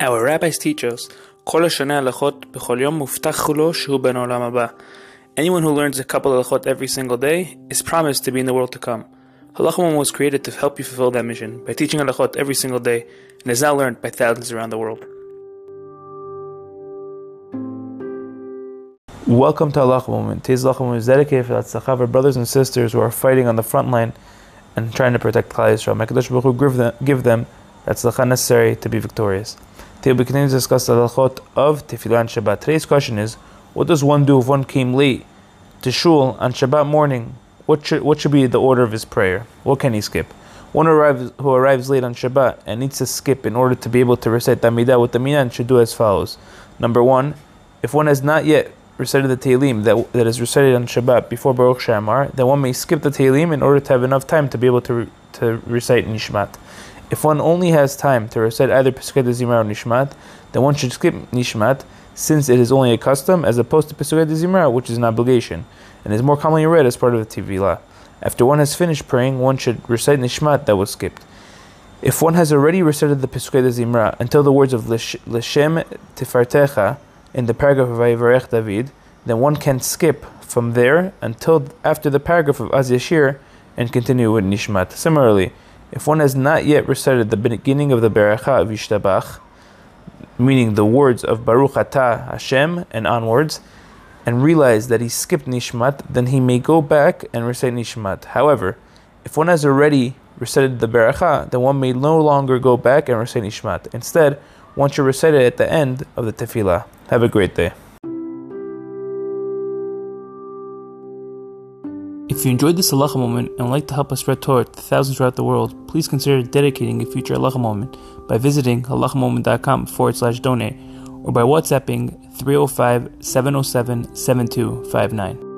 Our rabbis teach us, כל השנה הלכות בכל יום מובטח לו שהוא בן העולם הבא. Anyone who learns a couple of halachot every single day is promised to be in the world to come. Halachah was created to help you fulfill that mission by teaching halachot every single day and is now learned by thousands around the world. Welcome to Halachah Moment. Today's Halachah Moment is dedicated for the our brothers and sisters who are fighting on the front line and trying to protect Klal Yisrael. May Kadosh Baruch Hu give them, give them that tzedakah necessary to be victorious. Today we continue to discuss the halachot of Tefillah and Shabbat. Today's question is, what does one do if one came late to shul on Shabbat morning? What should, what should be the order of his prayer? What can he skip? One arrives, who arrives late on Shabbat and needs to skip in order to be able to recite the Amidah with the Minyan should do as follows. Number one, if one has not yet recited the Tehillim that, that is recited on Shabbat before Baruch She'amar, then one may skip the Tehillim in order to have enough time to be able to, to recite Nishmat. If one only has time to recite either Pesukei Zimra or Nishmat, then one should skip Nishmat since it is only a custom as opposed to Pesukei Zimra, which is an obligation, and is more commonly read as part of the Tefillah. After one has finished praying, one should recite Nishmat that was skipped. If one has already recited the Pesukei Zimra until the words of Leshem Tifartecha in the paragraph of Vayivarech David, then one can skip from there until after the paragraph of Az Yashir and continue with Nishmat. Similarly, if one has not yet recited the beginning of the Beracha of Yishtabach, meaning the words of Baruch Atah Hashem and onwards, and realize that he skipped Nishmat, then he may go back and recite Nishmat. However, if one has already recited the Beracha, then one may no longer go back and recite Nishmat. Instead, one should recite it at the end of the Tefillah. Have a great day. If you enjoyed this halacha moment and would like to help us spread Torah to thousands throughout the world, please consider dedicating a future halacha moment by visiting halachamoment.com forward slash donate or by WhatsApping 305 707 7259.